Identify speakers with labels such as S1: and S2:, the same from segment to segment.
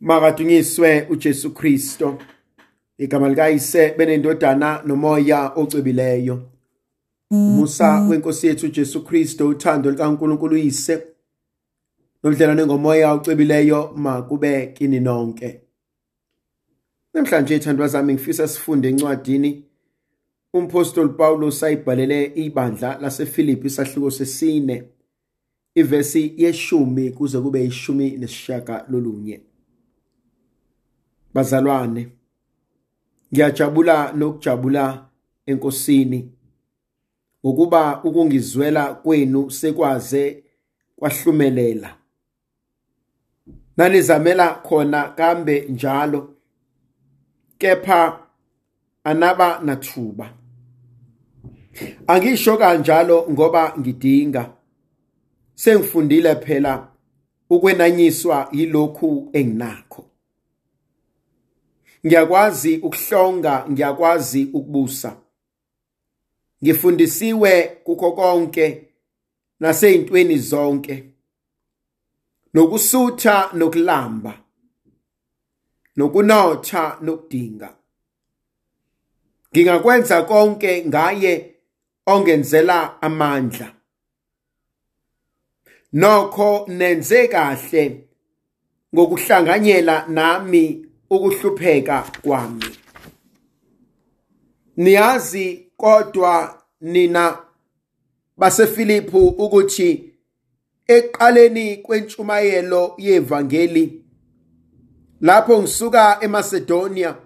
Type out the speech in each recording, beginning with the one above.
S1: Makadunyiswe uJesu Kristo. Igama likayise benendodana nomoya ocwebileyo. Musa wenkosi yethu uJesu Kristo uthando likaNkuluNkulu uyise nobudlelwane ngomoya ocwebileyo makube kini nonke. Namhlanje ithandwa zami ngifisa sifunde encwadini umpostoli Paulos ayibhalele ibandla laseFilipi sahluko sesine ivesi yeshumi kuze kube ishumi nesishaka lolunye. Bazalwane, ngiyajabula nokujabula enkosini ngokuba ukungizwela kwenu sekwaze kwahlumelela. Nalizamela khona kambe njalo kepha anaba nathuba. Angisho kanjalo ngoba ngidinga sengifundile phela ukwenanyiswa yilokhu enginakho. Ngiyakwazi ukuhlonga, ngiyakwazi ukubusa. Ngifundisiwe kukho konke naseyintweni zonke. Nokusutha nokulamba. Nokunotha nokudinga. Ngingakwenza konke ngaye ongenzela amandla. Nokho nenze kahle ngokuhlanganyela nami ukuhlupheka kwami. Niyazi kodwa nina baseFilipi ukuthi eqaleni kwentshumayelo yevangeli lapho ngisuka eMacedonia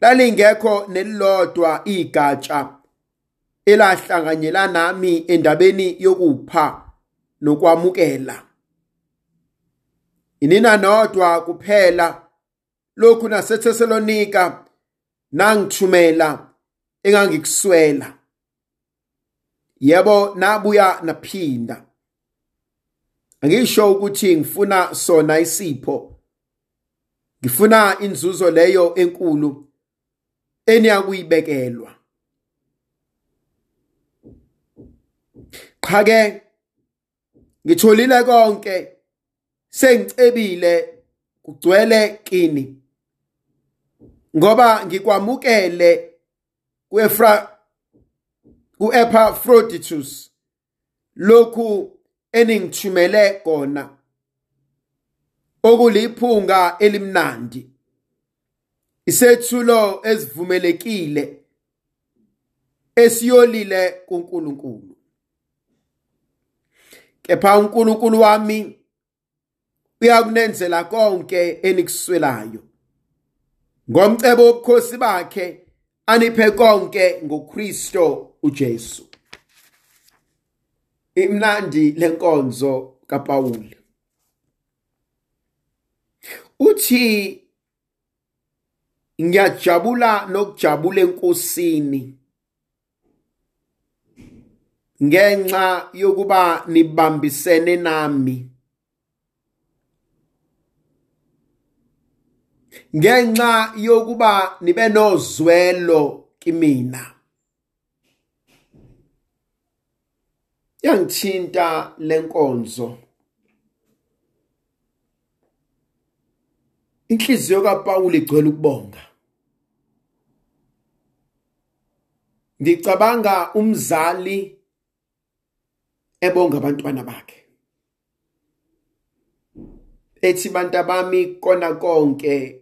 S1: lalingekho nelilodwa igatsha elahlanganyela nami endabeni yokupha nokwamukela. Inina nodwa kuphela lokhu naseThessalonika nangithumela engangikuswela. Yebo nabuya naphinda. Angisho ukuthi ngifuna sona isipho. Ngifuna inzuzo leyo enkulu eniyakuyibekelwa. Qhake ngitholile konke sengicebile kugcwele kini ngoba ngikwamukele kuEfra kuEpaphroditus lokhu eningithumele kona okuliphunga elimnandi. Isethulo ezivumelekile esiyolile kuNkulunkulu. Kepha uNkulunkulu wami uyakunenzela konke enikuswelayo ngomcebo wobukhosi bakhe aniphe konke ngoKristo uJesu. Imnandi lenkonzo kaPaul uthi ngiyajabula nokujabula enkosini ngenxa yokuba nibambisene nami. Ngenxa yokuba nibe nozwelo kimina. Yangithinta lenkonzo inhliziyo kaPaul igcwele ukubonga. Ngicabanga umzali ebonga abantwana bakhe. Ethi bantabami kona konke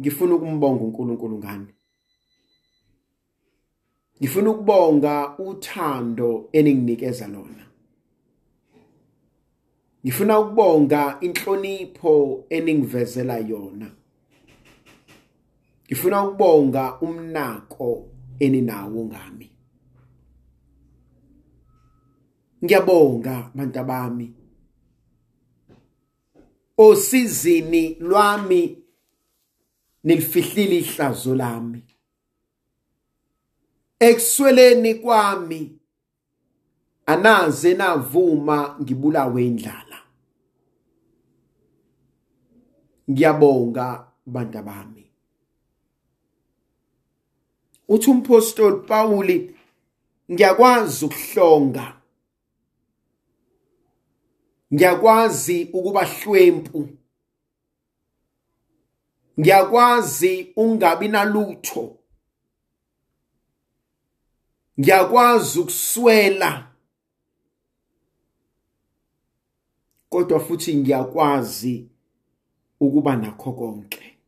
S1: ngifuna ukumbonga uNkulunkulu ngani? Ngifuna ukubonga uthando eninginikeza lona. Ngifuna ukubonga inhlonipho eningivezela yona. Ngifuna ukubonga umnako eninawo ngami. Ngiyabonga bantabami osizini lwami nilifihlile ihlazo lami. Ekusweleni kwami anaze navuma ngibulawe indlala. Ngiyabonga bantabami uthi umpostoli Pauli ngiyakwazi ukuhlonga. Ngiyakwazi ukuba hlwempu. Ngiyakwazi ungabi nalutho. Ngiyakwazi ukuswela. Kodwa futhi ngiyakwazi ukuba nakho konke.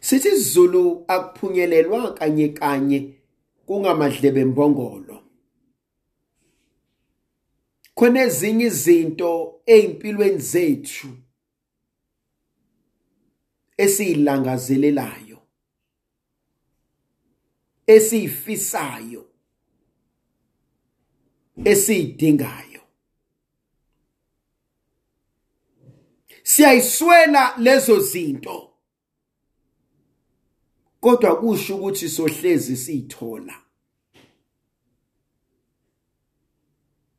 S1: Sithi isiZulu akuphunyelelwa kanye kanye kungamadlebe embongolo khona ezinye izinto ezimpilweni zethu. Esiyilangazelelayo esiyifisayo esiyidingayo. Siyayiswela lezo zinto kodwa kusho ukuthi sohlezi sithola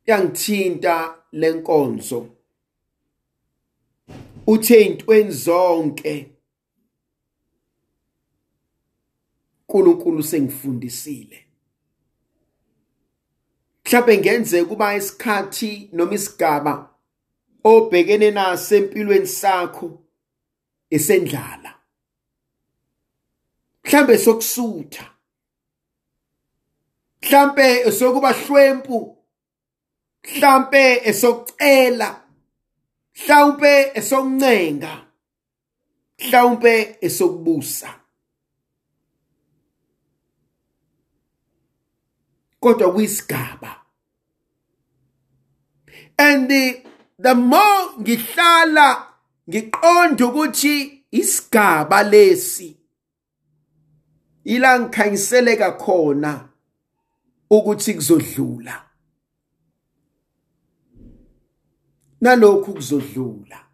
S1: yangithinta lenkonzo uthe intweni zonke uNkulunkulu sengifundisile. Mhlawumbe ngenze kuba isikhathi noma isigaba obhekene naso empilweni sakho esendlala. Mhlambe sokusutha. Mhlambe esokuba hlwempu. Mhlambe esokucela mhlawumbe esokuncenga mhlawumbe esokubusa. Kodwa kuyisigaba. And the, the more ngihlala ngiqonda ukuthi isigaba lesi ila ngikhanyiseleka khona ukuthi kuzodlula. Nalokhu kuzodlula.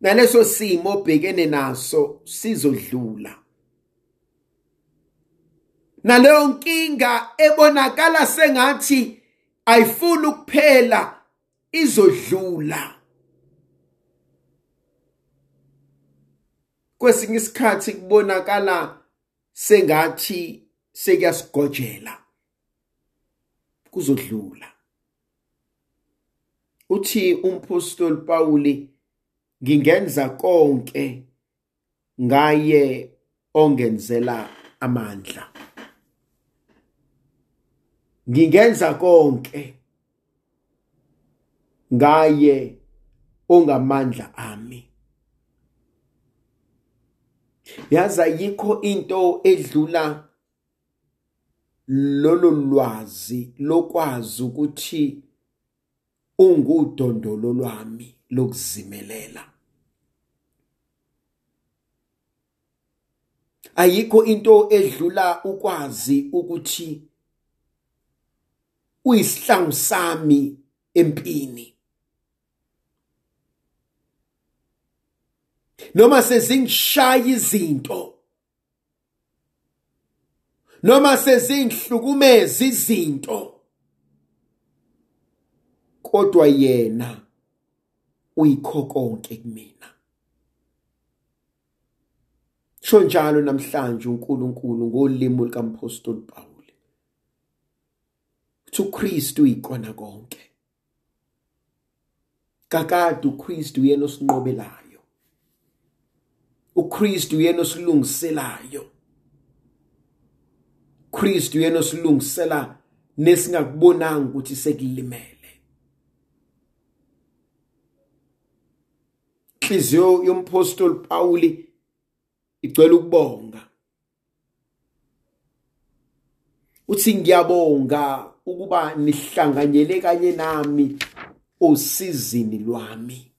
S1: Naleso simo obhekene naso sizodlula. Naleyo nkinga ebonakala sengathi ayifuni ukuphela izodlula. Kwesinye isikhathi kubonakala sengathi sekuyasigojela kuzodlula. Uthi umpostoli Pawuli ngingenza konke ngaye ongenzela amandla. Ngingenza konke ngaye ongamandla ami. Yaza yikho into edlula lolo lwazi lokwazi ukuthi ungudondolo lwami lokuzimelela. Ayikho into edlula ukwazi ukuthi uyisihlangu sami empini. Noma sezingishaya izinto noma sezingihlukumeza izinto kodwa yena uyikho konke kumina. Sho njalo namhlanje uNkulunkulu ngolimi likampostoli Paul. Uthi uKristu uyikona konke. Kakade uKristu yena osinqobelayo. uKristu yena osilungiselayo. Kristu yena osilungisela nesingakubonanga ukuthi sekulimele. Inhliziyo yompostoli Pawuli icela ukubonga. Uthi ngiyabonga ukuba nihlanganyele kanye nami osizini lwami.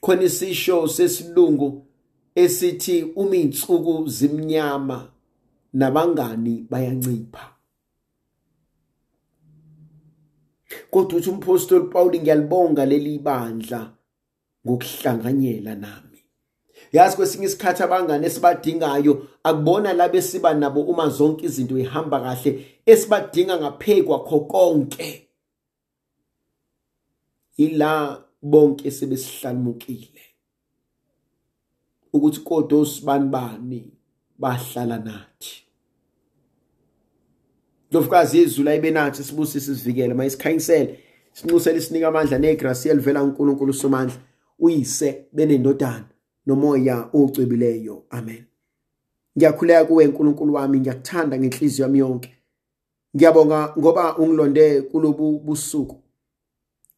S1: Khona isisho sesilungu esithi uma insuku zimnyama nabangani bayancipha. Kodwa uthi umpostoli Paul ngiyalibonga leli bandla ngokuhlanganyela nami. Yazi kwesinye isikhathi abangane esibadingayo akubona la besiba nabo uma zonke izinto ihamba kahle esibadinga ngaphekwa kho konke. Ila bonke sebesihlamukile ukuthi kodwa osibani bani bahlala nathi. Ndlovukazi izulu ayibe nathi sibusise sivikele mayisikhanyisele sinxusela isinika amandla negrasi elivela uNkulunkulu somandla uyise benendodana. Nomoya ocwebileyo. Amen. Ngiyakhuleka kuwe uNkulunkulu wami. Ngiyakuthanda ngenhliziyo yami yonke. Ngiyabonga ngoba ungilonde kulobu busuku.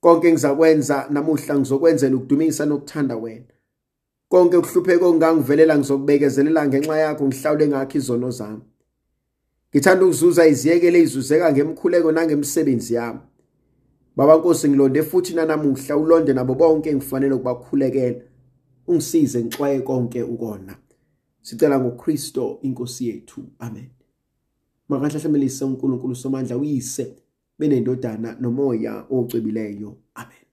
S1: Konke ngizakwenza namuhla ngizokwenzela ukudumisa nokuthanda wena. Konke ukuhlupheka ongangivelela ngizokubekezelela ngenxa yakho ngihlawule ngakho izono zami. Ngithanda ukuzuza iziyekele izuzeka ngemkhuleko nangemsebenzi yami. Baba nkosi ngilonde futhi nanamuhla ulonde nabo bonke ngifanele ukubakhulekela ungisize ngixwaye konke ukona. Sicela ngoKristo inkosi yethu. Amen. Makahlahlemelise uNkulunkulu somandla uyise benendodana nomoya ocwebileyo amen.